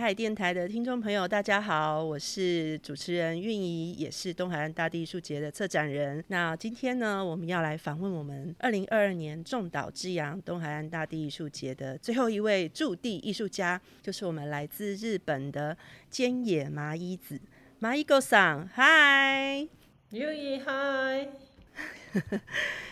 海电台的听众朋友，大家好，我是主持人韵怡，也是东海岸大地艺术节的策展人。那今天呢，我们要来访问我们二零二二年重岛之阳东海岸大地艺术节的最后一位驻地艺术家，就是我们来自日本的间野麻衣子。麻衣哥桑，嗨，运怡，嗨。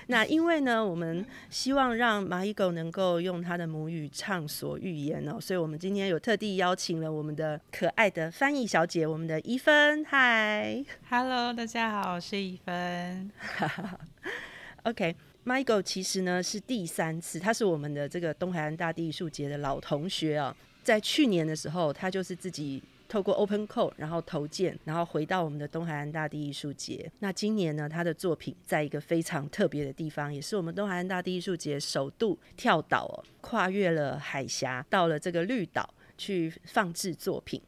那因为呢，我们希望让蚂蚁狗能够用它的母语畅所欲言哦，所以我们今天有特地邀请了我们的可爱的翻译小姐，我们的一分。嗨 h e l l o 大家好，我是一分。OK，Michael 其实呢是第三次，他是我们的这个东海岸大地艺术节的老同学啊，在去年的时候，他就是自己。透过 Open Call，然后投件，然后回到我们的东海岸大地艺术节。那今年呢，他的作品在一个非常特别的地方，也是我们东海岸大地艺术节首度跳岛，跨越了海峡，到了这个绿岛去放置作品。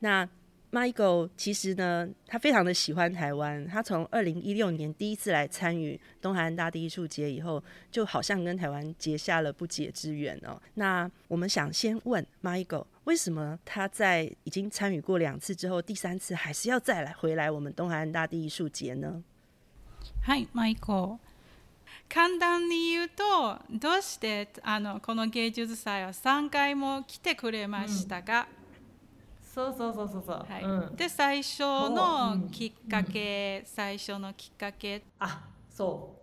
那 Michael 其实呢，他非常的喜欢台湾。他从二零一六年第一次来参与东海岸大地艺术节以后，就好像跟台湾结下了不解之缘哦。那我们想先问 Michael，为什么他在已经参与过两次之后，第三次还是要再来回来我们东海岸大地艺术节呢？Hi，Michael。簡単に言うと、どうしてあのこの芸術祭を三回も来てくれましたか。そうそうそうそうそう、はいうん、で最初のきっかけ、うん、最初のきっかけあそう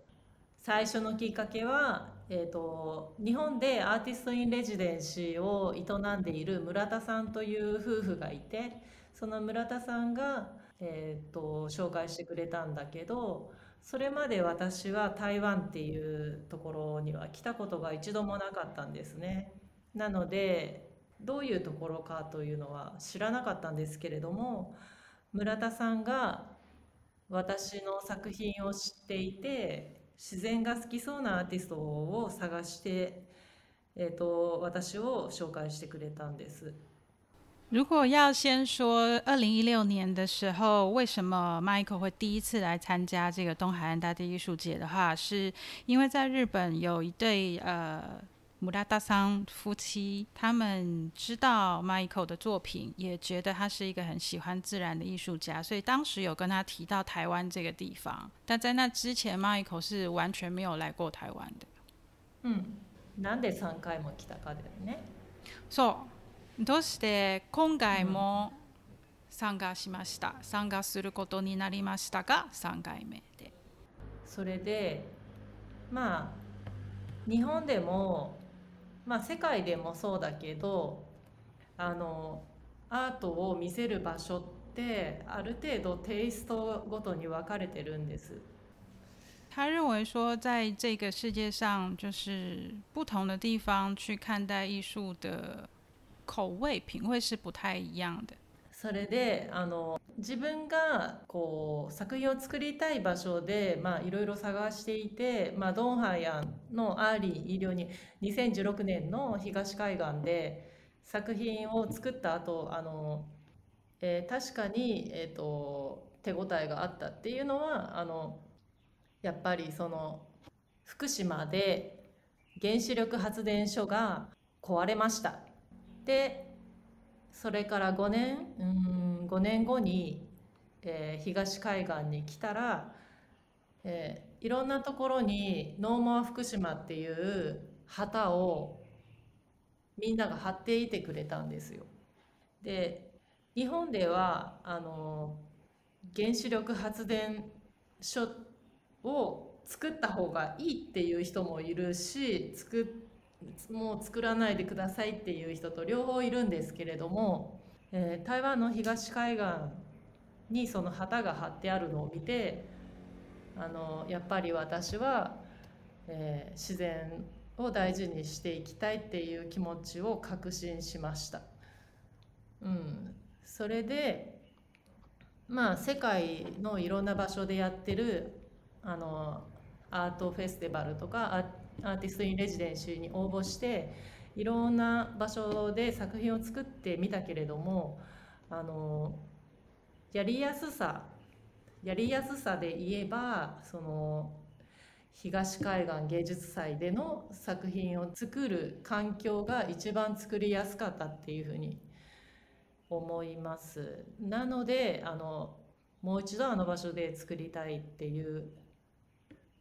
最初のきっかけは、えーと、日本でアーティスト・イン・レジデンシーを営んでいる村田さんという夫婦がいてその村田さんが、えーと、と紹介してくれたんだけどそれまで私は台湾っていうところには来たことが一度もなかったんですね。なのでどういうところかというのは知らなかったんですけれども村田さんが私の作品を知っていて自然が好きそうなアーティストを探して、えーと、私を紹介してくれたんです。如果要先说二零一六年的时候，为什么 Michael 会第一次来参加这个东海岸大地艺术节的话，是因为在日本有一对呃姆拉达桑夫妻他们知道 Michael 的作品，也觉得他是一个很喜欢自然的艺术家，所以当时有跟他提到台湾这个地方。但在那之前，Michael 是完全没有来过台湾的。嗯，なんで三回も来たかでね。そう。どうして今回も参加しました。参加することになりましたが三回目で。それで、まあ、日本でも。まあ、世界でもそうだけどあのアートを見せる場所ってある程度テイストごとに分かれてるんです。他认为说，在这个世界上，就是不同的地方去看待艺术的口味、品味是不太一样的。それであの自分がこう作品を作りたい場所でいろいろ探していて、まあ、ドンハヤのアーリー医療に2016年の東海岸で作品を作った後あの、えー、確かに、えーと手応えがあったっていうのはあのやっぱりその福島で原子力発電所が壊れました。でそれから5年うん5年後に、えー、東海岸に来たら、えー、いろんなところに「ノーモア福島」っていう旗をみんなが貼っていてくれたんですよ。で日本ではあの原子力発電所を作った方がいいっていう人もいるし作もう作らないでくださいっていう人と両方いるんですけれども、えー、台湾の東海岸にその旗が張ってあるのを見てあのやっぱり私は、えー、自然を大事にしていきたいっていう気持ちを確信しました。うん、それでまあ世界のいろんな場所でやってるあのアートフェスティバルとかアーティスト・イン・レジデンシに応募していろんな場所で作品を作ってみたけれどもあのやりやすさやりやすさで言えばその東海岸芸術祭での作品を作る環境が一番作りやすかったっていうふうに思います。なのであのもう一度あの場所で作りたいっていう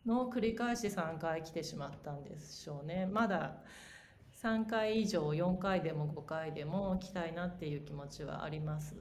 の繰り返し3回来てしまったんでしょうねまだ3回以上4回でも5回でも来たいなっていう気持ちはあります。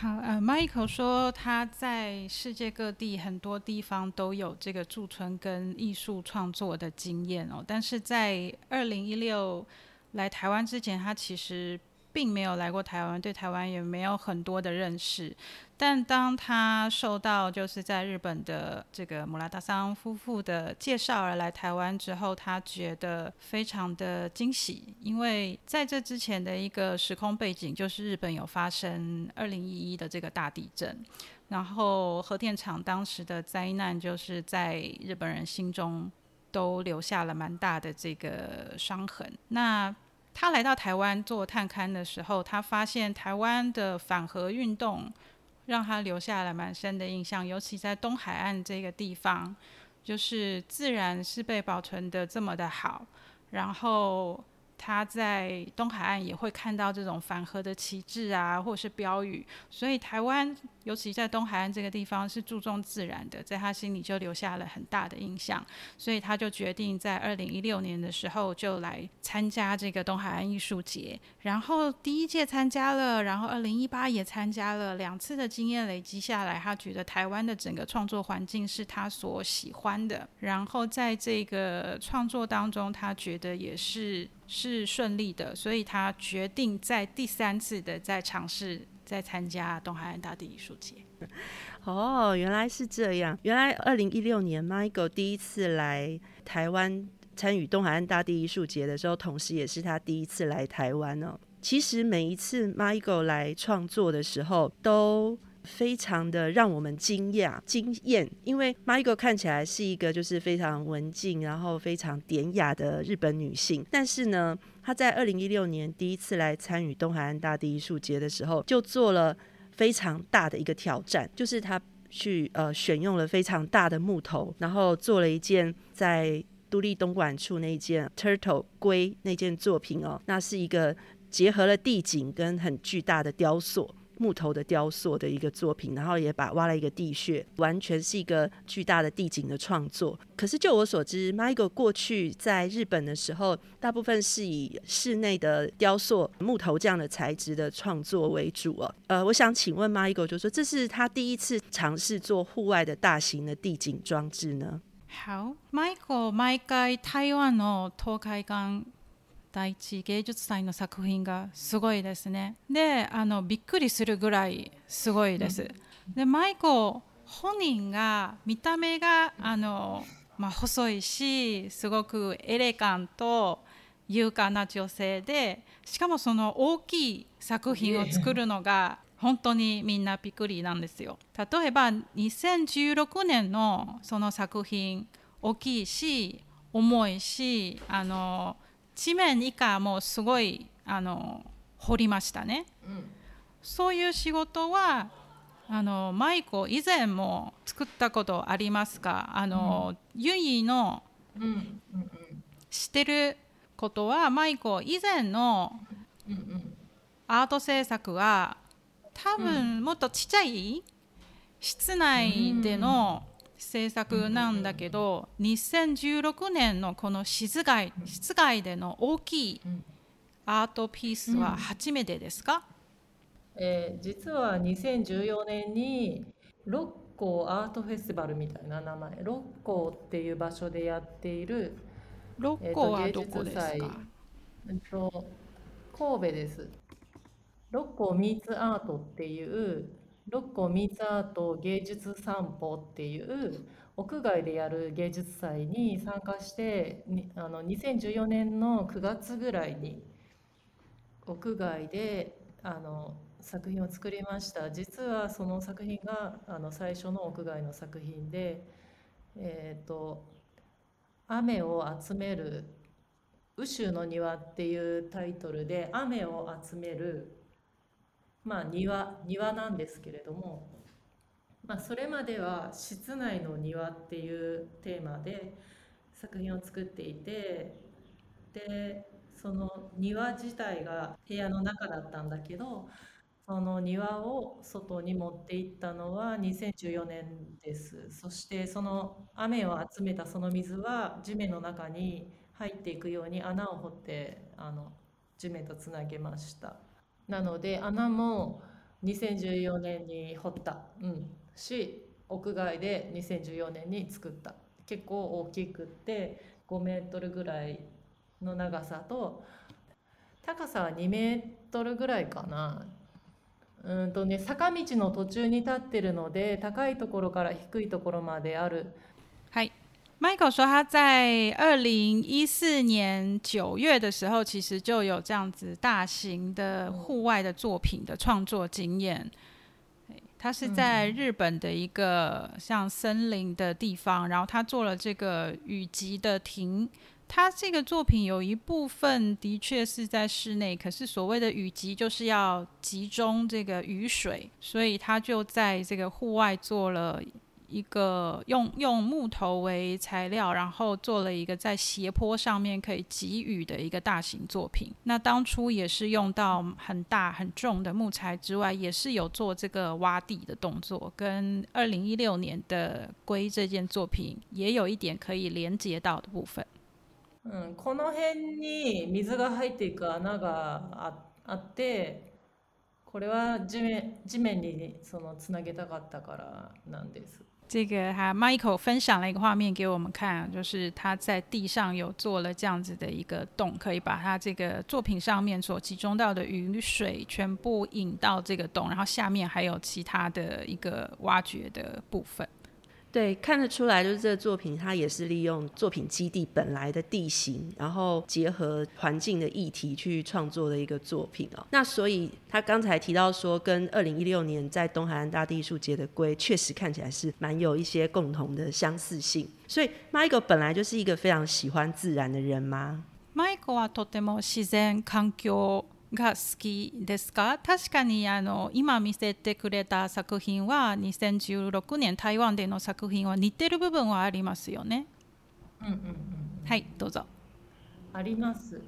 好，呃，Michael 说他在世界各地很多地方都有这个驻村跟艺术创作的经验哦，但是在二零一六来台湾之前，他其实并没有来过台湾，对台湾也没有很多的认识。但当他受到就是在日本的这个姆拉达桑夫妇的介绍而来台湾之后，他觉得非常的惊喜，因为在这之前的一个时空背景就是日本有发生二零一一的这个大地震，然后核电厂当时的灾难，就是在日本人心中都留下了蛮大的这个伤痕。那他来到台湾做探勘的时候，他发现台湾的反核运动让他留下了蛮深的印象，尤其在东海岸这个地方，就是自然是被保存的这么的好，然后。他在东海岸也会看到这种反核的旗帜啊，或者是标语，所以台湾，尤其在东海岸这个地方是注重自然的，在他心里就留下了很大的印象，所以他就决定在二零一六年的时候就来参加这个东海岸艺术节，然后第一届参加了，然后二零一八也参加了，两次的经验累积下来，他觉得台湾的整个创作环境是他所喜欢的，然后在这个创作当中，他觉得也是。是顺利的，所以他决定在第三次的再尝试，再参加东海岸大地艺术节。哦，原来是这样。原来二零一六年，Michael 第一次来台湾参与东海岸大地艺术节的时候，同时也是他第一次来台湾哦。其实每一次 Michael 来创作的时候都。非常的让我们惊讶惊艳，因为 m a g o 看起来是一个就是非常文静，然后非常典雅的日本女性，但是呢，她在二零一六年第一次来参与东海岸大地艺术节的时候，就做了非常大的一个挑战，就是她去呃选用了非常大的木头，然后做了一件在独立东莞处那一件 turtle 龟那件作品哦，那是一个结合了地景跟很巨大的雕塑。木头的雕塑的一个作品，然后也把挖了一个地穴，完全是一个巨大的地景的创作。可是就我所知，Michael 过去在日本的时候，大部分是以室内的雕塑木头这样的材质的创作为主。呃，我想请问 Michael，就说这是他第一次尝试做户外的大型的地景装置呢？好，Michael，Michael，台湾的脱盖冠。第一芸術祭の作品がすごいですねであのびっくりするぐらいすごいです、でマイコ本人が見た目があの、まあ、細いしすごくエレガント優雅な女性でしかもその大きい作品を作るのが本当にみんなびっくりなんですよ。例えば2016年のその作品大きいし重いしあの地面以下もすごいあの掘りましたね、うん、そういう仕事はあのマイコ以前も作ったことありますかあの、うん、ユイの、してることはマイコ以前のアート制作は多分もっとちっちゃい室内での政策なんだけど、うん、2016年のこの室外室外での大きいアートピースは初めてですか、うん、えー、実は2014年に六甲アートフェスティバルみたいな名前六甲っていう場所でやっている六甲はどこですか、えー、神戸です六甲ミーツアートっていう六甲ツアート芸術散歩っていう屋外でやる芸術祭に参加してあの2014年の9月ぐらいに屋外であの作品を作りました実はその作品があの最初の屋外の作品で、えーと「雨を集める宇宙の庭」っていうタイトルで「雨を集めるまあ、庭庭なんですけれども、まあ、それまでは「室内の庭」っていうテーマで作品を作っていてでその庭自体が部屋の中だったんだけどその庭を外に持っていったのは2014年ですそしてその雨を集めたその水は地面の中に入っていくように穴を掘ってあの地面とつなげました。なので穴も2014年に掘った、うん、し屋外で2014年に作った結構大きくって5メートルぐらいの長さと高さは2メートルぐらいかなうんとね坂道の途中に立ってるので高いところから低いところまであるはい Michael 说，他在二零一四年九月的时候，其实就有这样子大型的户外的作品的创作经验。他是在日本的一个像森林的地方，然后他做了这个雨集的亭。他这个作品有一部分的确是在室内，可是所谓的雨集就是要集中这个雨水，所以他就在这个户外做了。一个用用木头为材料，然后做了一个在斜坡上面可以给予的一个大型作品。那当初也是用到很大很重的木材之外，也是有做这个挖地的动作，跟二零一六年的龟这件作品也有一点可以连接到的部分。嗯，この辺に水が入っていく穴がああって、これは地面地面にその繋げたかったからなんです。这个哈 Michael 分享了一个画面给我们看，就是他在地上有做了这样子的一个洞，可以把他这个作品上面所集中到的雨水全部引到这个洞，然后下面还有其他的一个挖掘的部分。对，看得出来，就是这作品，它也是利用作品基地本来的地形，然后结合环境的议题去创作的一个作品哦。那所以他刚才提到说，跟二零一六年在东海岸大地艺术节的龟，确实看起来是蛮有一些共同的相似性。所以 Michael 本来就是一个非常喜欢自然的人吗？Michael 是とても自然環境。が好きですか確かにあの今見せてくれた作品は2016年台湾での作品は似てる部分はありますよね。うんうんうん、はいどうぞ。あります。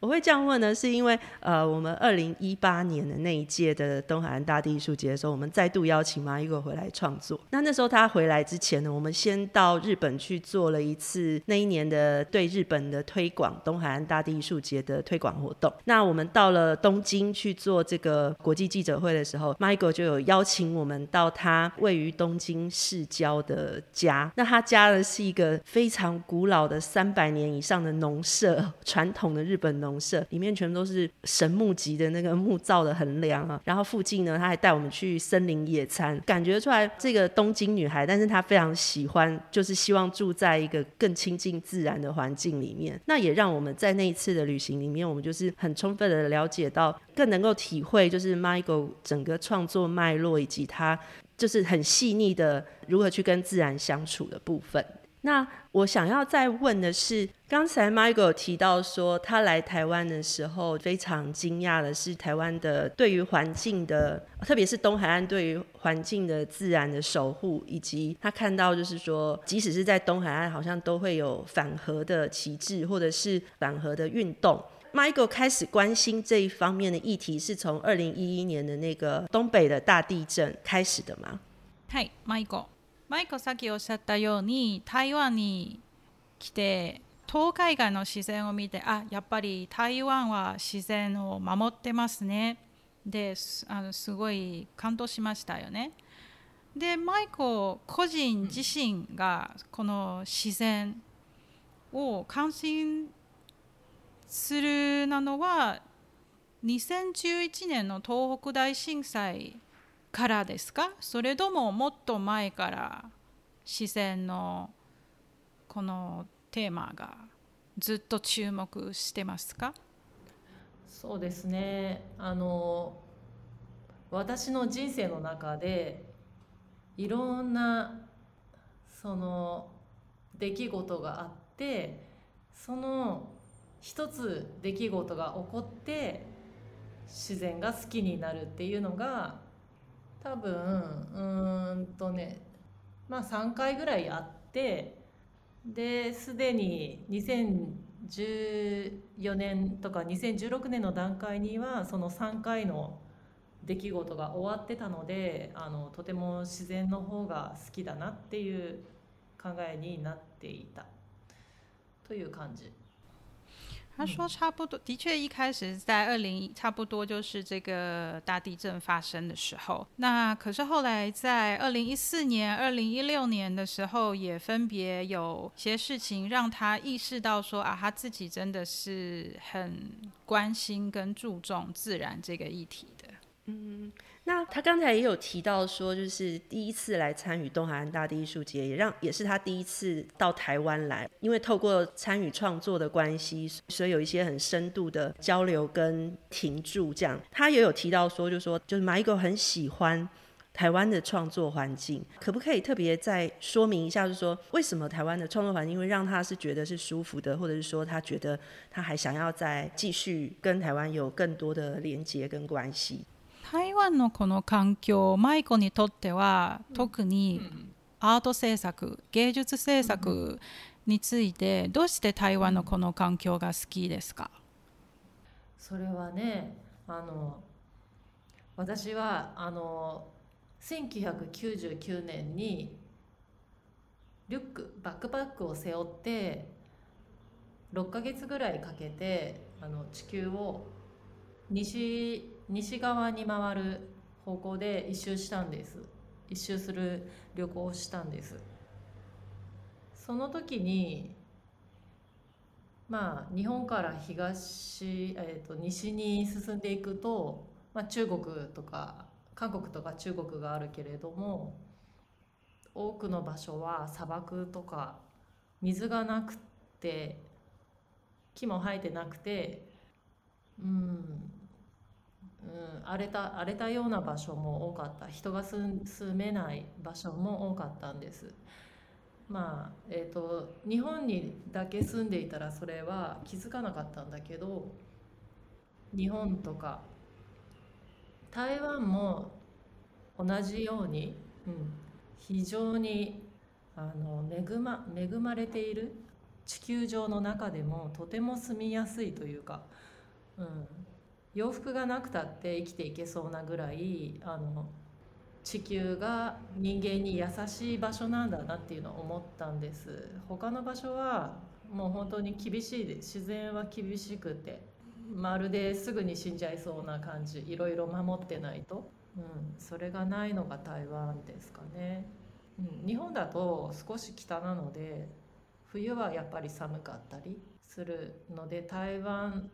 我会这样问呢，是因为呃，我们二零一八年的那一届的东海岸大地艺术节的时候，我们再度邀请马伊果回来创作。那那时候他回来之前呢，我们先到日本去做了一次那一年的对日本的推广东海岸大地艺术节的推广活动。那我们到了东京去做这个国际记者会的时候，马伊果就有邀请我们到他位于东京市郊的家。那他家呢是一个非常古老的三百年以上的农舍，传统的。日本农舍里面全部都是神木级的那个木造的横梁啊，然后附近呢，他还带我们去森林野餐，感觉出来这个东京女孩，但是她非常喜欢，就是希望住在一个更亲近自然的环境里面。那也让我们在那一次的旅行里面，我们就是很充分的了解到，更能够体会就是 m i g o e l 整个创作脉络以及他就是很细腻的如何去跟自然相处的部分。那我想要再问的是，刚才 Michael 提到说，他来台湾的时候非常惊讶的是，台湾的对于环境的，特别是东海岸对于环境的自然的守护，以及他看到就是说，即使是在东海岸，好像都会有反核的旗帜或者是反核的运动。Michael 开始关心这一方面的议题，是从二零一一年的那个东北的大地震开始的吗？嗨，Michael。イ子さっきおっしゃったように台湾に来て東海岸の自然を見てあやっぱり台湾は自然を守ってますねですあのすごい感動しましたよね。で舞子個人自身がこの自然を関心するなのは2011年の東北大震災からですかそれとももっと前から視線のこのテーマがずっと注目してますかそうですねあの私の人生の中でいろんなその出来事があってその一つ出来事が起こって自然が好きになるっていうのが多分うんとねまあ3回ぐらいあってですでに2014年とか2016年の段階にはその3回の出来事が終わってたのであのとても自然の方が好きだなっていう考えになっていたという感じ。他说：“差不多，的确，一开始在二零差不多就是这个大地震发生的时候。那可是后来在二零一四年、二零一六年的时候，也分别有些事情让他意识到说啊，他自己真的是很关心跟注重自然这个议题的。”嗯。那他刚才也有提到说，就是第一次来参与东海岸大地艺术节，也让也是他第一次到台湾来。因为透过参与创作的关系，所以有一些很深度的交流跟停驻。这样他也有提到说，就说就是马一狗很喜欢台湾的创作环境。可不可以特别再说明一下，就是说为什么台湾的创作环境会让他是觉得是舒服的，或者是说他觉得他还想要再继续跟台湾有更多的连接跟关系？台湾のこの環境舞子にとっては特にアート制作芸術制作についてどうして台湾のこの環境が好きですかそれはねあの私はあの1999年にリュックバックパックを背負って6ヶ月ぐらいかけてあの地球を西西側に回る方向で一周したんです一周する旅行をしたんですその時にまあ日本から東、えーと、と西に進んでいくと、まあ、中国とか韓国とか中国があるけれども多くの場所は砂漠とか水がなくて木も生えてなくてうんうん、荒れた荒れたような場所も多かった人が住めない場所も多かったんです。まあえーと、と日本にだけ住んでいたらそれは気づかなかったんだけど日本とか台湾も同じように、うん、非常にあの恵ま恵まれている地球上の中でもとても住みやすいというか、うん、洋服がなくたって生きていけそうなぐらいあの地球が人間に優しい場所なんだなっていうのを思ったんです他の場所はもう本当に厳しいで自然は厳しくてまるですぐに死んじゃいそうな感じいろいろ守ってないと、うん、それがないのが台湾ですかね、うん、日本だと少し北なので冬はやっぱり寒かったりするので台湾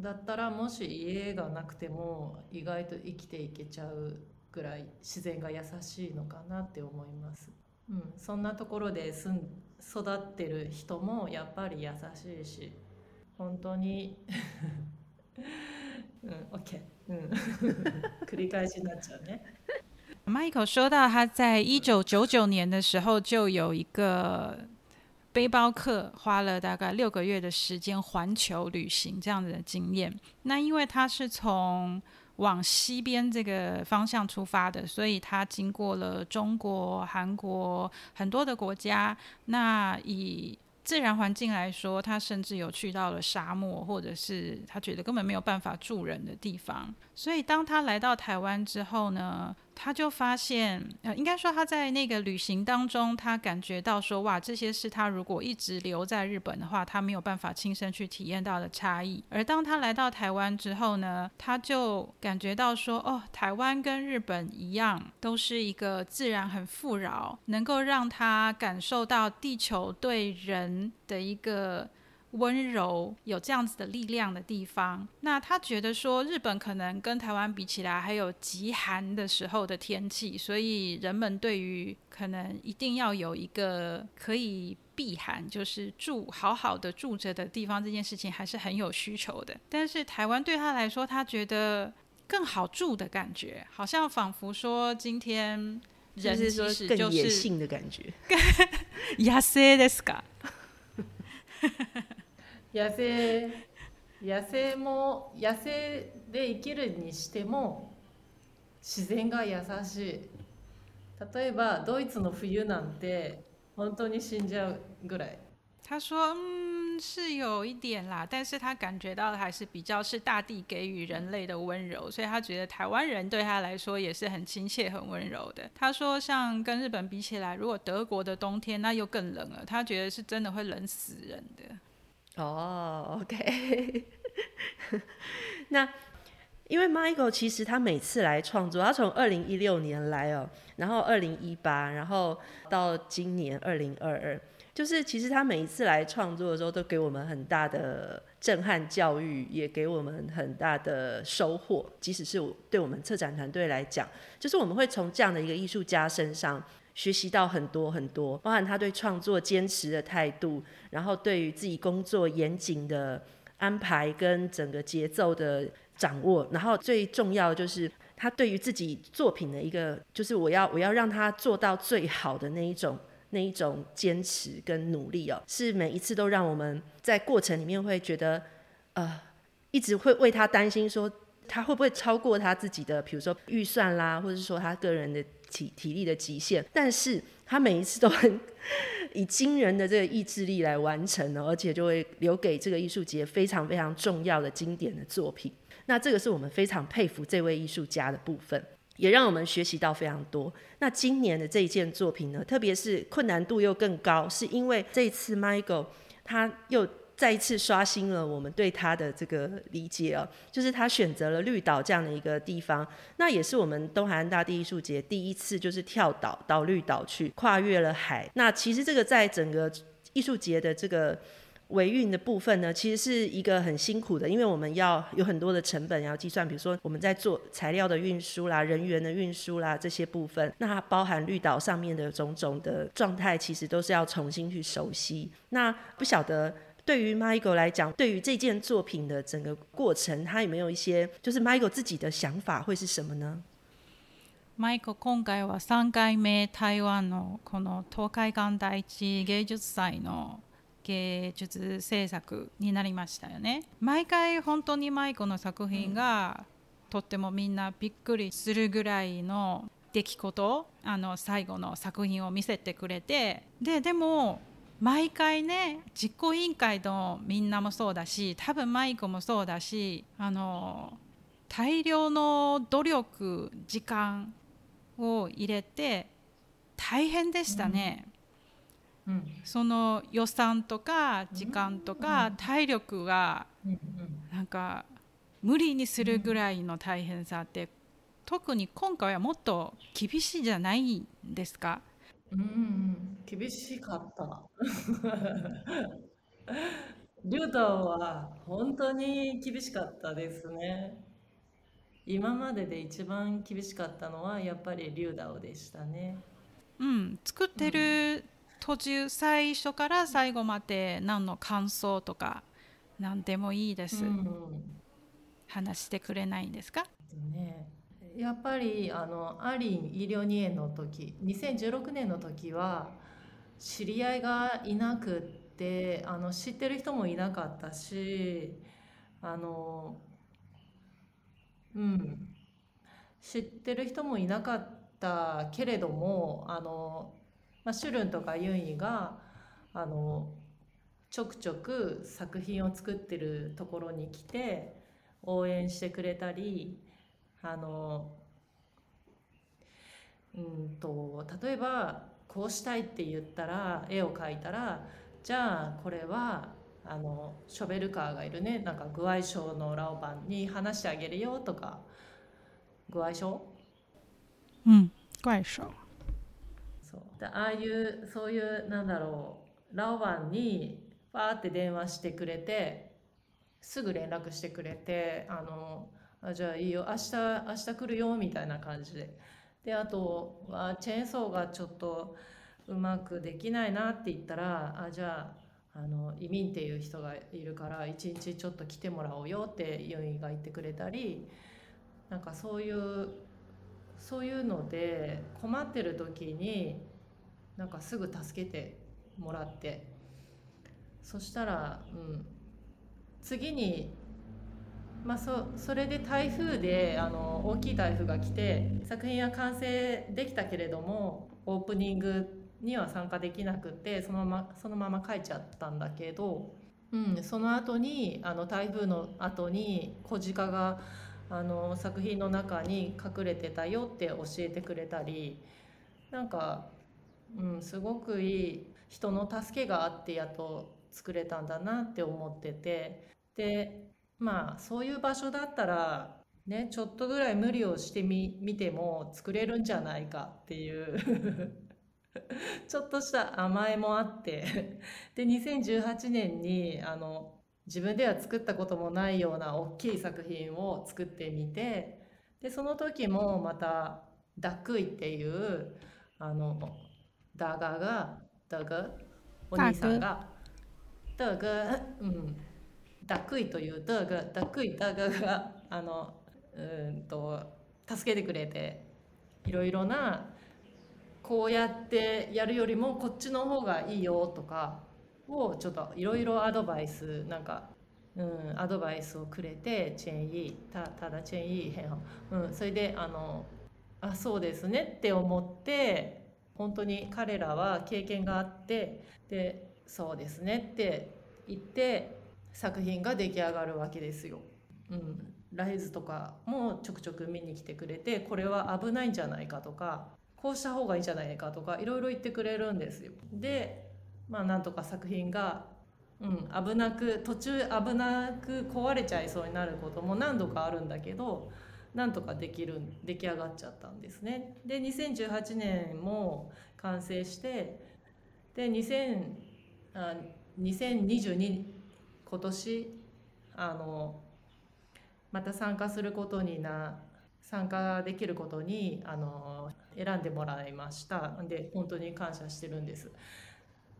だったらもし家がなくても意外と生きていけちゃうぐらい自然が優しいのかなって思います。うん、そんなところで住ん育ってる人もやっぱり優しいし本当に o k 嗯，繰り返しになっちゃうね。Michael 说到他在一九九九年的时候就有一个背包客花了大概六个月的时间环球旅行，这样子的经验。那因为他是从往西边这个方向出发的，所以他经过了中国、韩国很多的国家。那以自然环境来说，他甚至有去到了沙漠，或者是他觉得根本没有办法住人的地方。所以当他来到台湾之后呢？他就发现，呃，应该说他在那个旅行当中，他感觉到说，哇，这些是他如果一直留在日本的话，他没有办法亲身去体验到的差异。而当他来到台湾之后呢，他就感觉到说，哦，台湾跟日本一样，都是一个自然很富饶，能够让他感受到地球对人的一个。温柔有这样子的力量的地方，那他觉得说日本可能跟台湾比起来，还有极寒的时候的天气，所以人们对于可能一定要有一个可以避寒，就是住好好的住着的地方，这件事情还是很有需求的。但是台湾对他来说，他觉得更好住的感觉，好像仿佛说今天人是说更野性的感觉。野生、野生も野生で生きるにしても、自然が優しい。例えばドイツの冬なんて本当に死んじゃうぐらい。他说嗯是有一点啦，但是他感觉到还是比较是大地给予人类的温柔，所以他觉得台湾人对他来说也是很亲切、很温柔的。他说像跟日本比起来，如果德国的冬天那又更冷了，他觉得是真的会冷死人的。哦，OK，那因为 Michael 其实他每次来创作，他从二零一六年来哦，然后二零一八，然后到今年二零二二，就是其实他每一次来创作的时候，都给我们很大的震撼教育，也给我们很大的收获，即使是对我们策展团队来讲，就是我们会从这样的一个艺术家身上。学习到很多很多，包含他对创作坚持的态度，然后对于自己工作严谨的安排跟整个节奏的掌握，然后最重要就是他对于自己作品的一个，就是我要我要让他做到最好的那一种那一种坚持跟努力哦，是每一次都让我们在过程里面会觉得，呃，一直会为他担心说。他会不会超过他自己的，比如说预算啦，或者是说他个人的体体力的极限？但是他每一次都很以惊人的这个意志力来完成，而且就会留给这个艺术节非常非常重要的经典的作品。那这个是我们非常佩服这位艺术家的部分，也让我们学习到非常多。那今年的这一件作品呢，特别是困难度又更高，是因为这次 m a e l 他又。再一次刷新了我们对他的这个理解啊，就是他选择了绿岛这样的一个地方，那也是我们东海岸大地艺术节第一次就是跳岛到绿岛去，跨越了海。那其实这个在整个艺术节的这个维运的部分呢，其实是一个很辛苦的，因为我们要有很多的成本要计算，比如说我们在做材料的运输啦、人员的运输啦这些部分，那包含绿岛上面的种种的状态，其实都是要重新去熟悉。那不晓得。对于 Michael 来讲，对于这件作品的整个过程，他有没有一些就是 Michael 自己的想法会是什么呢？Michael 今回は3回目台湾のこの東海岸第一芸術祭の芸術制作になりましたよね。毎回本当にマイコの作品が、とってもみんなびっくりするぐらいの出来事あの最後の作品を見せてくれてででも毎回ね実行委員会のみんなもそうだし多分マイクもそうだしあの大量の努力時間を入れて大変でしたね、うんうん、その予算とか時間とか体力がなんか無理にするぐらいの大変さって特に今回はもっと厳しいじゃないですかうん、厳しかった。りゅうたは本当に厳しかったですね。今までで一番厳しかったのはやっぱりリュウダオでしたね。うん、作ってる途中最初から最後まで何の感想とか何でもいいでうす。ん、話してくれないんですか？ねやっぱりあのアリン・医療2ニの時2016年の時は知り合いがいなくってあの知ってる人もいなかったしあのうん知ってる人もいなかったけれどもあの、まあ、シュルンとかユンイがあのちょくちょく作品を作ってるところに来て応援してくれたりあのうんと例えばこうしたいって言ったら絵を描いたらじゃあこれはあのショベルカーがいるねなんか具合症のラオバンに話してあげるよとか具合症うん具合症そうでああいうそういうなんだろうラオバンにバーって電話してくれてすぐ連絡してくれてあのあじゃあいいよ明日明日来るよみたいな感じでであとはチェーンソーがちょっとうまくできないなって言ったらあじゃああの移民っていう人がいるから一日ちょっと来てもらおうよってユンイが言ってくれたりなんかそういうそういうので困ってる時になんかすぐ助けてもらってそしたら、うん、次にまあ、そそれで台風であの大きい台風が来て作品は完成できたけれどもオープニングには参加できなくてそのままそのまま書いちゃったんだけど、うん、その後にあの台風の後に小鹿があの作品の中に隠れてたよって教えてくれたりなんか、うん、すごくいい人の助けがあってやっと作れたんだなって思っててでまあそういう場所だったらねちょっとぐらい無理をしてみ見ても作れるんじゃないかっていう ちょっとした甘えもあってで2018年にあの自分では作ったこともないような大きい作品を作ってみてでその時もまた「ダクイ」っていうあのダガがダガお兄さんがダガ、うん、濁意というダーが濁意ダーがあのうんと助けてくれていろいろなこうやってやるよりもこっちの方がいいよとかをちょっといろいろアドバイスなんか、うん、アドバイスをくれてチェンイたただチェンイー変うん、それであのあそうですねって思って本当に彼らは経験があってでそうですねって言って作品が出来上がるわけですよ。うん、ライズとかもちょくちょく見に来てくれてこれは危ないんじゃないかとかこうした方がいいんじゃないかとかいろいろ言ってくれるんですよ。でまあなんとか作品が、うん、危なく途中危なく壊れちゃいそうになることも何度かあるんだけどなんとかできる出来上がっちゃったんですね。で2018年も完成してで2000あ2022今年あのまた参加することにな参加できることにあの選んでもらいましたで本当に感謝してるんです。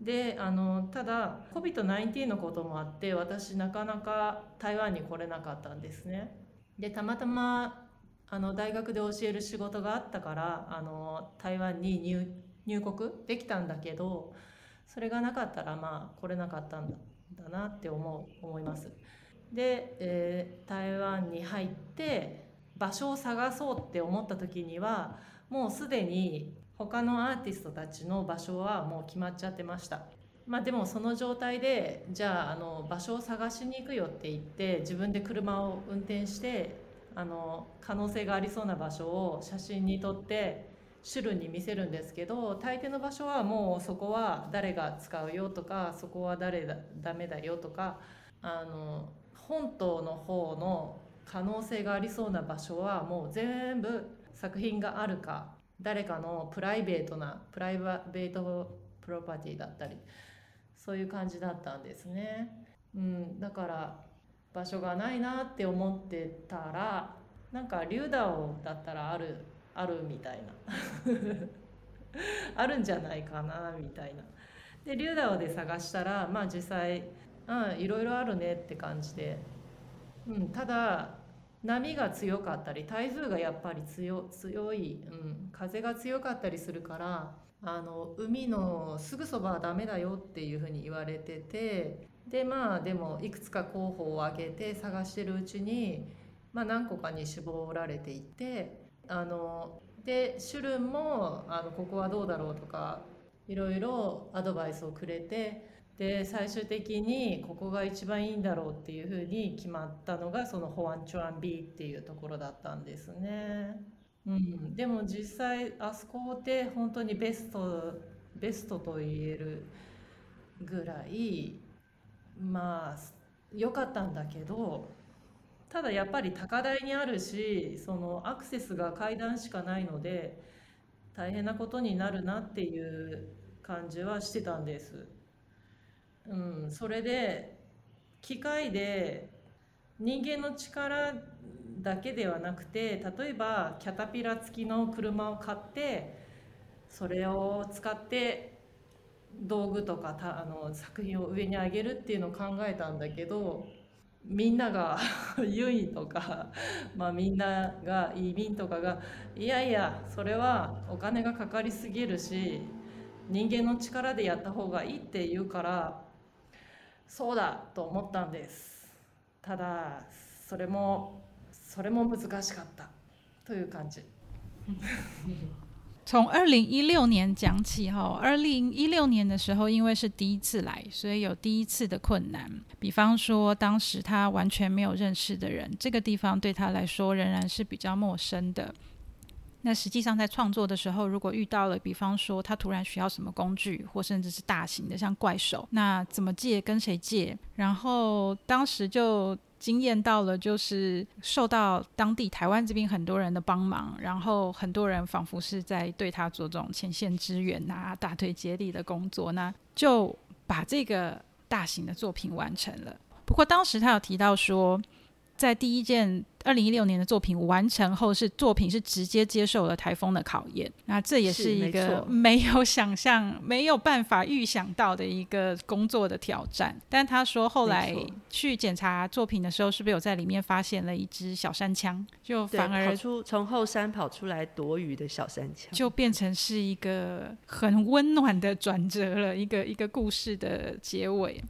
であのただ COVID-19 のこともあって私なかなか台湾に来れなかったんですね。でたまたまあの大学で教える仕事があったからあの台湾に入国できたんだけどそれがなかったらまあ来れなかったんだだなって思う思います。で、えー、台湾に入って場所を探そうって思った時にはもうすでに他のアーティストたちの場所はもう決まっちゃってました。まあ、でもその状態でじゃああの場所を探しに行くよって言って自分で車を運転してあの可能性がありそうな場所を写真に撮って種類に見せるんですけど大抵の場所はもうそこは誰が使うよとかそこは誰だダメだよとかあの本島の方の可能性がありそうな場所はもう全部作品があるか誰かのプライベートなプライベートプロパティだったりそういう感じだったんですね。うん、だから場所がないなって思ってたらなんかリューダオだったらあるあるみたいな あるんじゃないかなみたいな。で龍ダオで探したらまあ実際うんいろいろあるねって感じで、うん、ただ波が強かったり台風がやっぱり強い、うん、風が強かったりするからあの海のすぐそばはダメだよっていうふうに言われててでまあでもいくつか候補を挙げて探してるうちに、まあ、何個かに絞られていてあのでシュルンもあのここはどうだろうとかいろいろアドバイスをくれてで最終的にここが一番いいんだろうっていうふうに決まったのがそのホアンチョアン B っていうところだったんですね。うん、でも実際あそこで本当にベストベストと言えるぐらいまあ良かったんだけどただやっぱり高台にあるしそのアクセスが階段しかないので大変なことになるなっていう感じはしてたんです。うん、それで機械で人間の力だけではなくて例えばキャタピラ付きの車を買ってそれを使って道具とかたあの作品を上に上げるっていうのを考えたんだけどみんながユイ とか、まあ、みんなが移民とかがいやいやそれはお金がかかりすぎるし人間の力でやった方がいいって言うからそうだと思ったんですただそれもそれも難しかったという感じ。从二零一六年讲起哈，二零一六年的时候，因为是第一次来，所以有第一次的困难。比方说，当时他完全没有认识的人，这个地方对他来说仍然是比较陌生的。那实际上在创作的时候，如果遇到了，比方说他突然需要什么工具，或甚至是大型的像怪兽，那怎么借，跟谁借，然后当时就。惊艳到了，就是受到当地台湾这边很多人的帮忙，然后很多人仿佛是在对他做这种前线支援啊、大腿接力的工作，那就把这个大型的作品完成了。不过当时他有提到说。在第一件二零一六年的作品完成后，是作品是直接接受了台风的考验。那这也是一个没有想象、没有办法预想到的一个工作的挑战。但他说后来去检查作品的时候，是不是有在里面发现了一只小山枪？就反而出从后山跑出来躲雨的小山枪，就变成是一个很温暖的转折了，一个一个故事的结尾。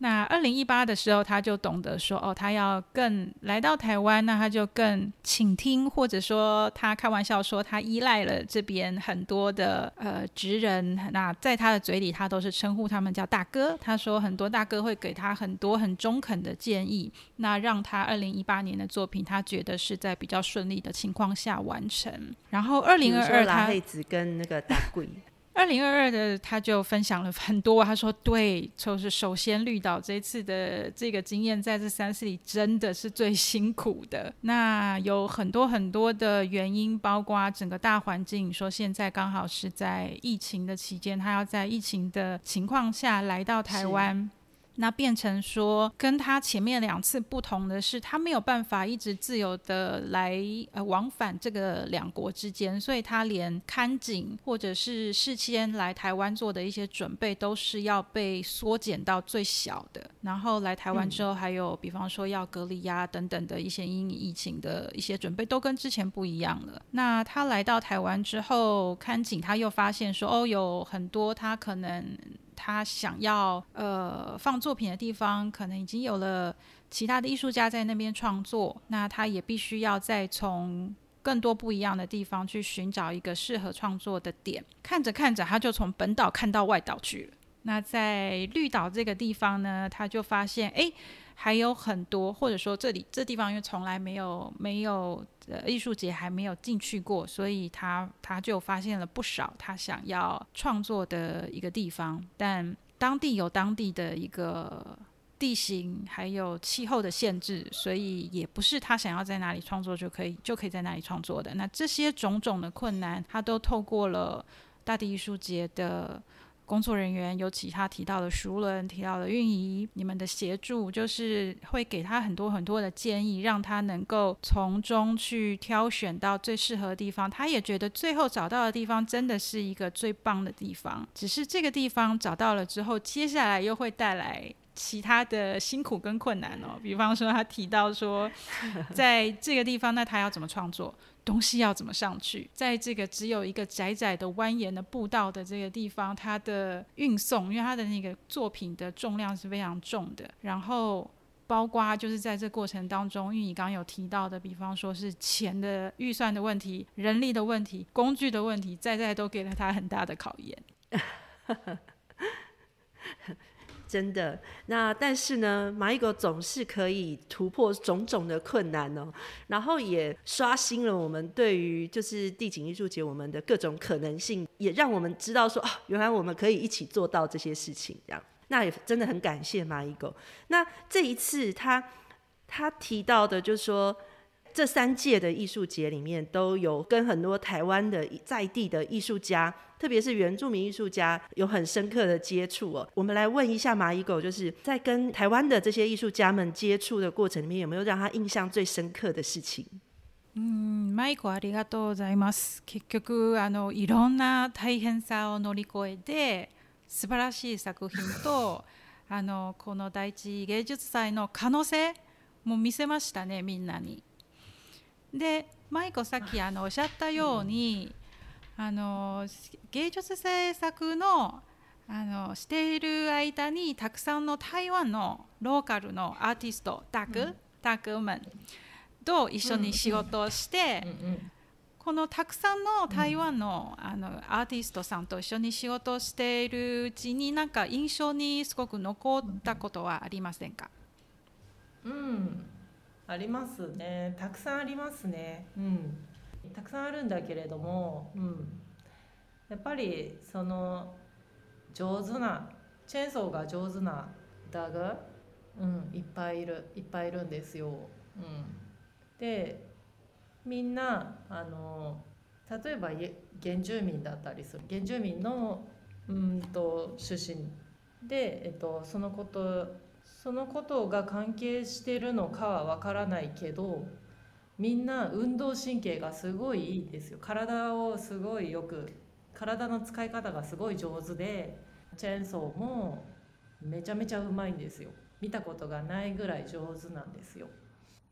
那二零一八的时候，他就懂得说，哦，他要更来到台湾，那他就更倾听，或者说他开玩笑说，他依赖了这边很多的呃职人，那在他的嘴里，他都是称呼他们叫大哥。他说很多大哥会给他很多很中肯的建议，那让他二零一八年的作品，他觉得是在比较顺利的情况下完成。然后二零二二，他拉黑子跟那个大贵。二零二二的他就分享了很多，他说对，就是首先绿岛这次的这个经验，在这三次里真的是最辛苦的。那有很多很多的原因，包括整个大环境，说现在刚好是在疫情的期间，他要在疫情的情况下来到台湾。那变成说，跟他前面两次不同的是，他没有办法一直自由的来呃往返这个两国之间，所以他连看警或者是事先来台湾做的一些准备，都是要被缩减到最小的。然后来台湾之后，还有比方说要隔离呀等等的一些因疫情的一些准备，都跟之前不一样了。那他来到台湾之后，看警他又发现说，哦，有很多他可能。他想要呃放作品的地方，可能已经有了其他的艺术家在那边创作，那他也必须要再从更多不一样的地方去寻找一个适合创作的点。看着看着，他就从本岛看到外岛去了。那在绿岛这个地方呢，他就发现，哎。还有很多，或者说这里这地方因为从来没有没有呃艺术节还没有进去过，所以他他就发现了不少他想要创作的一个地方，但当地有当地的一个地形还有气候的限制，所以也不是他想要在哪里创作就可以就可以在哪里创作的。那这些种种的困难，他都透过了大地艺术节的。工作人员，尤其他提到的熟人，提到的运营，你们的协助，就是会给他很多很多的建议，让他能够从中去挑选到最适合的地方。他也觉得最后找到的地方真的是一个最棒的地方。只是这个地方找到了之后，接下来又会带来。其他的辛苦跟困难哦，比方说他提到说，在这个地方，那他要怎么创作东西要怎么上去？在这个只有一个窄窄的蜿蜒的步道的这个地方，它的运送，因为他的那个作品的重量是非常重的，然后包括就是在这过程当中，因为你刚有提到的，比方说是钱的预算的问题、人力的问题、工具的问题，在在都给了他很大的考验。真的，那但是呢，蚂蚁狗总是可以突破种种的困难哦，然后也刷新了我们对于就是地景艺术节我们的各种可能性，也让我们知道说哦，原来我们可以一起做到这些事情这样。那也真的很感谢蚂蚁狗。那这一次他他提到的，就是说。这三届的艺术节里面，都有跟很多台湾的在地的艺术家，特别是原住民艺术家，有很深刻的接触哦。我们来问一下蚂蚁狗，就是在跟台湾的这些艺术家们接触的过程里面，有没有让他印象最深刻的事情？嗯，マイコ、ありがとうございます。結局あのいろんな大変さを乗り越えて、素晴らしい作品と あのこの第一芸術祭の可能性も見せましたねみんなに。で舞子さっきあのおっしゃったように、うん、あの芸術制作のあのしている間にたくさんの台湾のローカルのアーティストタク、うん、タクウマンと一緒に仕事をして、このたくさんの台湾の,、あのアーティストさんと一緒に仕事をしているうちになんか印象にすごく残ったことはありませんか、うんありますねたくさんありますねうんたくさんあるんだけれども、うん、やっぱりその上手なチェーンソーが上手なダグ、うん、いっぱいいるいっぱいいるんですよ。うん、でみんなあの例えば原住民だったりする原住民のうんと出身で、えっと、そのことそのことが関係してるのかはわからないけどみんな運動神経がすごいいいですよ体をすごいよく体の使い方がすごい上手でチェーンソーもめちゃめちゃうまいんですよ見たことがないぐらい上手なんですよ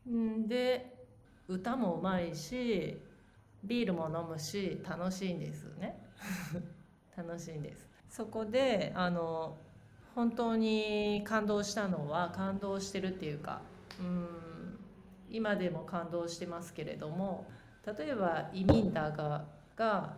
んで歌もうまいしビールも飲むし楽しいんですね 楽しいんですそこであの本当に感動したのは感動してるっていうかうん今でも感動してますけれども例えば移民だがが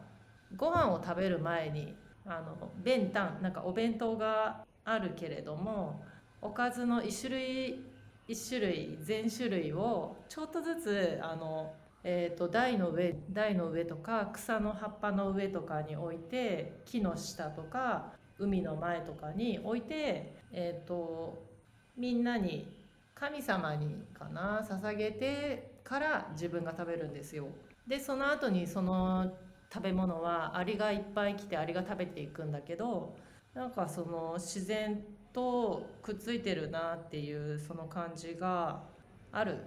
ご飯を食べる前にあの弁当なんかお弁当があるけれどもおかずの1種類1種類全種類をちょっとずつあの、えーと、と台の上台の上とか草の葉っぱの上とかに置いて木の下とか海の前とかに置いて、えーと、みんなに神様にかな捧げてから自分が食べるんですよ。でその後にその食べ物はアリがいっぱい来てアリが食べていくんだけどなんかその自然とくっついてるなっていうその感じがある。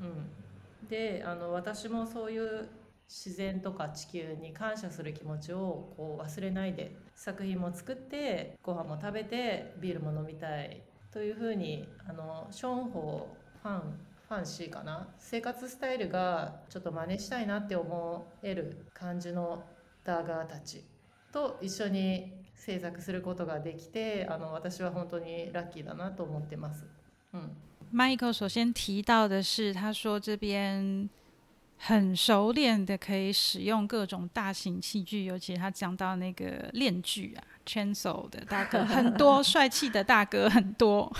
うん、であの私もそういう自然とか地球に感謝する気持ちをこう忘れないで作品も作ってご飯も食べてビールも飲みたいというふうにあのショーンホーファンファンシーかな生活スタイルがちょっと真似したいなって思える感じのダーガーたちと一緒に制作することができてあの私は本当にラッキーだなと思ってます。嗯，Michael 首先提到的是，他说这边很熟练的，可以使用各种大型器具，尤其他讲到那个链锯啊。Chancel 的大哥 很多，帅气的大哥很多，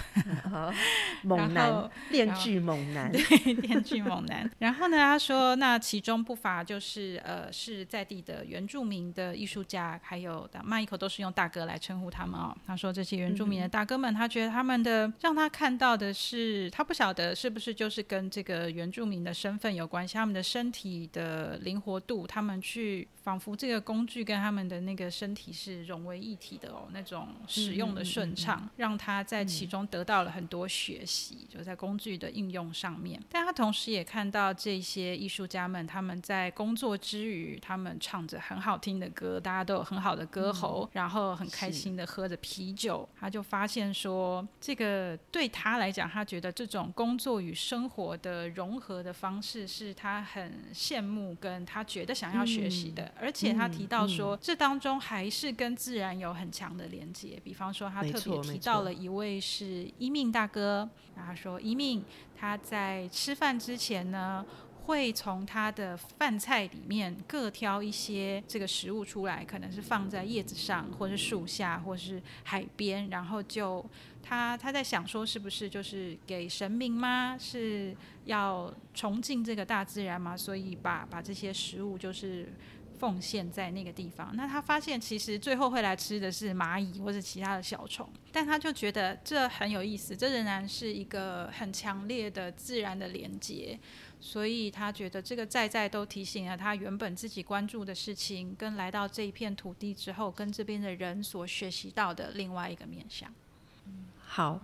猛男，电锯猛男，对，电锯猛男。然后呢，他说，那其中不乏就是呃，是在地的原住民的艺术家，还有麦克都是用大哥来称呼他们哦。他说这些原住民的大哥们，他觉得他们的让他看到的是，他不晓得是不是就是跟这个原住民的身份有关系，他们的身体的灵活度，他们去仿佛这个工具跟他们的那个身体是融为一。体的哦，那种使用的顺畅，让他在其中得到了很多学习，就在工具的应用上面。但他同时也看到这些艺术家们，他们在工作之余，他们唱着很好听的歌，大家都有很好的歌喉，然后很开心的喝着啤酒。他就发现说，这个对他来讲，他觉得这种工作与生活的融合的方式，是他很羡慕，跟他觉得想要学习的。而且他提到说，这当中还是跟自然有。有很强的连接，比方说他特别提到了一位是一命大哥，他说一命他在吃饭之前呢，会从他的饭菜里面各挑一些这个食物出来，可能是放在叶子上，或是树下，或是海边，然后就他他在想说是不是就是给神明吗？是要崇敬这个大自然吗？所以把把这些食物就是。奉献在那个地方，那他发现其实最后会来吃的是蚂蚁或者其他的小虫，但他就觉得这很有意思，这仍然是一个很强烈的自然的连接，所以他觉得这个在在都提醒了他原本自己关注的事情，跟来到这一片土地之后，跟这边的人所学习到的另外一个面向。嗯，好。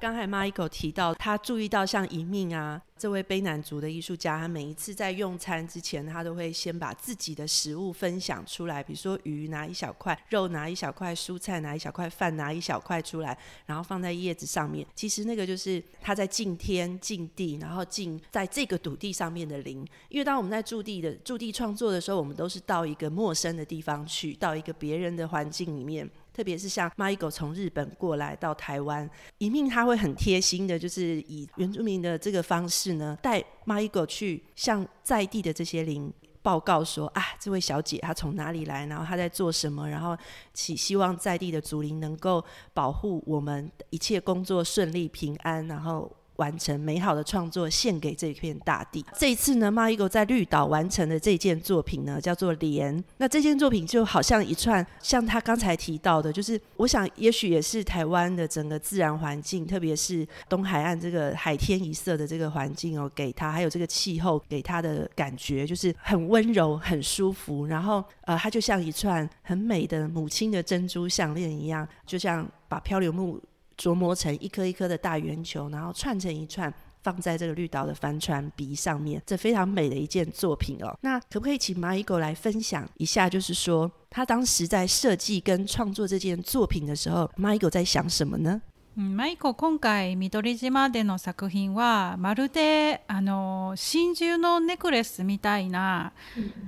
刚才马伊可提到，他注意到像一命啊这位卑南族的艺术家，他每一次在用餐之前，他都会先把自己的食物分享出来，比如说鱼拿一小块，肉拿一小块，蔬菜拿一小块，饭拿一小块出来，然后放在叶子上面。其实那个就是他在敬天、敬地，然后敬在这个土地上面的灵。因为当我们在驻地的驻地创作的时候，我们都是到一个陌生的地方去，到一个别人的环境里面。特别是像 m i g 从日本过来到台湾，一命他会很贴心的，就是以原住民的这个方式呢，带 m i g 去向在地的这些灵报告说啊，这位小姐她从哪里来，然后她在做什么，然后希希望在地的族灵能够保护我们一切工作顺利平安，然后。完成美好的创作，献给这片大地。这一次呢，马伊哥在绿岛完成的这件作品呢，叫做《莲》。那这件作品就好像一串，像他刚才提到的，就是我想，也许也是台湾的整个自然环境，特别是东海岸这个海天一色的这个环境哦，给他还有这个气候给他的感觉，就是很温柔、很舒服。然后，呃，它就像一串很美的母亲的珍珠项链一样，就像把漂流木。琢磨成一颗一颗的大圆球，然后串成一串，放在这个绿岛的帆船鼻上面，这非常美的一件作品哦。那可不可以请 Michael 来分享一下，就是说他当时在设计跟创作这件作品的时候，Michael 在想什么呢？嗯，Michael 今回緑島での作品はまるであの真珠のネックレスみたいな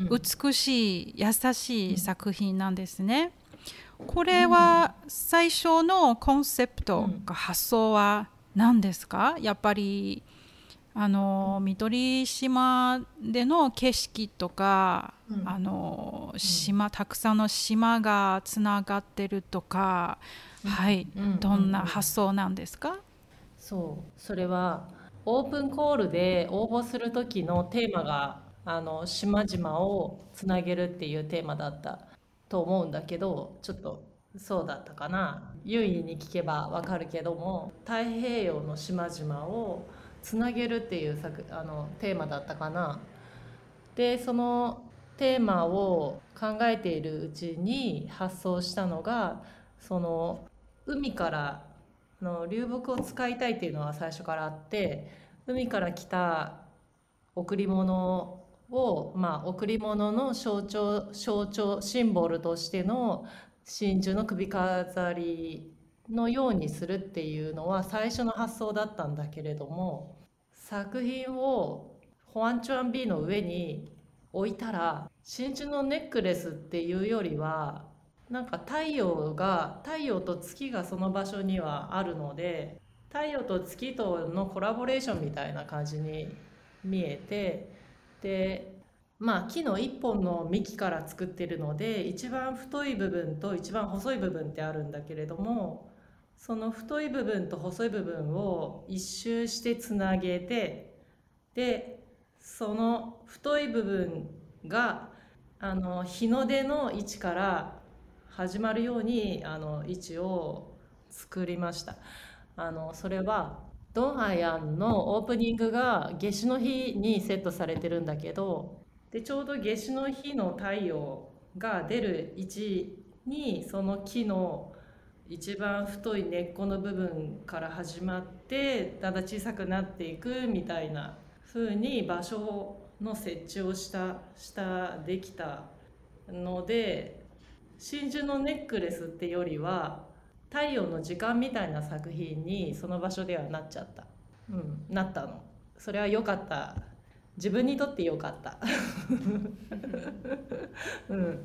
美しい優しい作品なんですね。これは最初のコンセプトが発想は何ですか、やっぱりあの緑島での景色とか、うん、あの島、うん、たくさんの島がつながってるとか、うん、はい、どんな発想なんですかそうそれはオープンコールで応募する時のテーマがあの島々をつなげるっていうテーマだったと思うんだけどちょっとそうだったかな優位に聞けばわかるけども太平洋の島々をつなげるっていう作あのテーマだったかな。でそのテーマを考えているうちに発想したのがその海からの流木を使いたいっていうのは最初からあって海から来た贈り物を、まあ、贈り物の象徴象徴シンボルとしての真珠の首飾りのようにするっていうのは最初の発想だったんだけれども作品をホアンチュアン B の上に置いたら真珠のネックレスっていうよりはなんか太陽が太陽と月がその場所にはあるので太陽と月とのコラボレーションみたいな感じに見えてでまあ木の1本の幹から作ってるので一番太い部分と一番細い部分ってあるんだけれどもその太い部分と細い部分を一周してつなげてでその太い部分があの日の出の位置から始まるようにあの位置を作りました。あのそれはドンハヤンのオープニングが夏至の日にセットされてるんだけどでちょうど夏至の日の太陽が出る位置にその木の一番太い根っこの部分から始まってだんだん小さくなっていくみたいな風に場所の設置をしたしたできたので真珠のネックレスってよりは太陽の時間みたいな作品にその場所ではなっちゃった、うん、なったのそれは良かった自分にとって良かった うん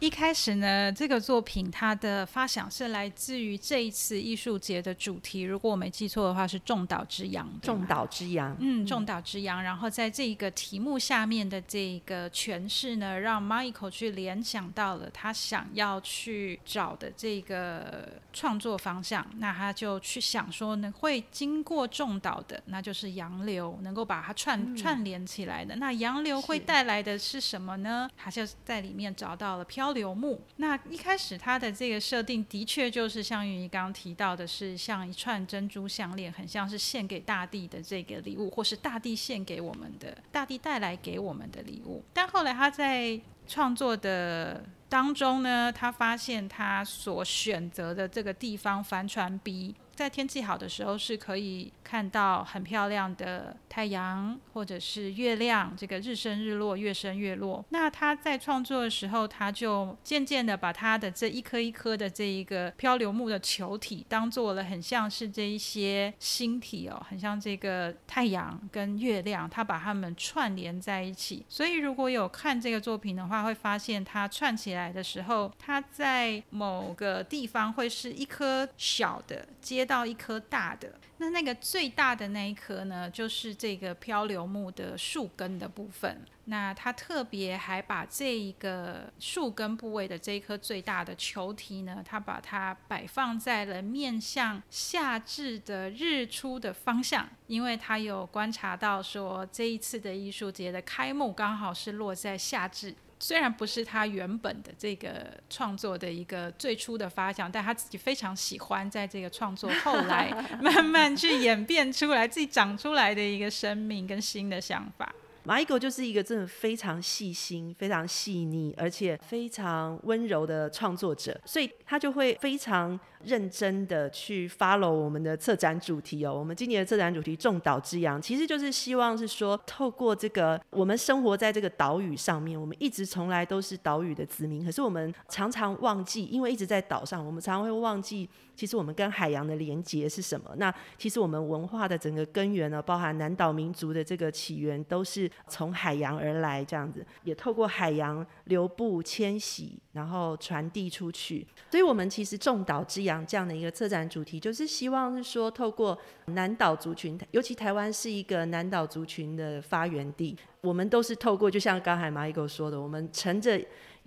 一开始呢，这个作品它的发想是来自于这一次艺术节的主题。如果我没记错的话，是重岛之阳”。重岛之阳，嗯，重岛之阳。然后在这一个题目下面的这一个诠释呢，让 Michael 去联想到了他想要去找的这个创作方向。那他就去想说呢，会经过重岛的，那就是洋流能够把它串串联起来的。那洋流会带来的是什么呢？他就在里面找到了漂。流木，那一开始他的这个设定的确就是像于你刚刚提到的，是像一串珍珠项链，很像是献给大地的这个礼物，或是大地献给我们的、大地带来给我们的礼物。但后来他在创作的当中呢，他发现他所选择的这个地方——帆船 B。在天气好的时候，是可以看到很漂亮的太阳或者是月亮。这个日升日落，月升月落。那他在创作的时候，他就渐渐的把他的这一颗一颗的这一个漂流木的球体，当做了很像是这一些星体哦，很像这个太阳跟月亮。他把它们串联在一起。所以如果有看这个作品的话，会发现它串起来的时候，它在某个地方会是一颗小的接。到一颗大的，那那个最大的那一颗呢，就是这个漂流木的树根的部分。那它特别还把这一个树根部位的这一颗最大的球体呢，它把它摆放在了面向夏至的日出的方向，因为它有观察到说这一次的艺术节的开幕刚好是落在夏至。虽然不是他原本的这个创作的一个最初的发想，但他自己非常喜欢在这个创作后来慢慢去演变出来自己长出来的一个生命跟新的想法。马伊狗就是一个真的非常细心、非常细腻，而且非常温柔的创作者，所以他就会非常认真的去 follow 我们的策展主题哦。我们今年的策展主题“众岛之阳”，其实就是希望是说，透过这个，我们生活在这个岛屿上面，我们一直从来都是岛屿的子民，可是我们常常忘记，因为一直在岛上，我们常常会忘记，其实我们跟海洋的连接是什么。那其实我们文化的整个根源呢，包含南岛民族的这个起源，都是。从海洋而来，这样子也透过海洋流布、迁徙，然后传递出去。所以，我们其实“众岛之洋”这样的一个策展主题，就是希望是说，透过南岛族群，尤其台湾是一个南岛族群的发源地，我们都是透过，就像刚才蚂蚁狗说的，我们乘着。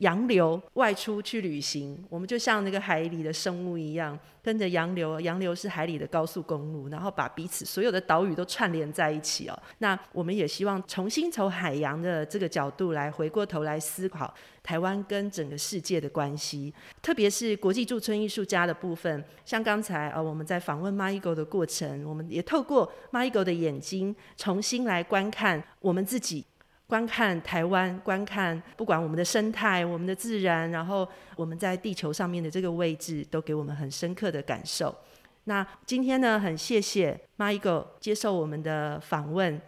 洋流外出去旅行，我们就像那个海里的生物一样，跟着洋流。洋流是海里的高速公路，然后把彼此所有的岛屿都串联在一起哦。那我们也希望重新从海洋的这个角度来回过头来思考台湾跟整个世界的关系，特别是国际驻村艺术家的部分。像刚才啊，我们在访问 m i g 的过程，我们也透过 m i g 的眼睛重新来观看我们自己。观看台湾，观看不管我们的生态、我们的自然，然后我们在地球上面的这个位置，都给我们很深刻的感受。那今天呢，很谢谢 Michael 接受我们的访问，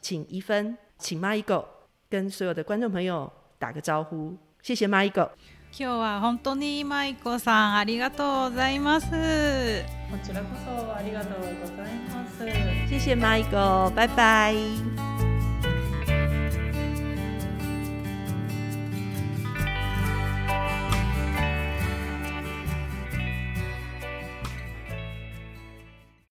请一分，请 Michael 跟所有的观众朋友打个招呼，谢谢迈狗。今日は本当にマイコさんありがとうございます。こちらこそありがとうございます。谢谢迈狗，拜拜。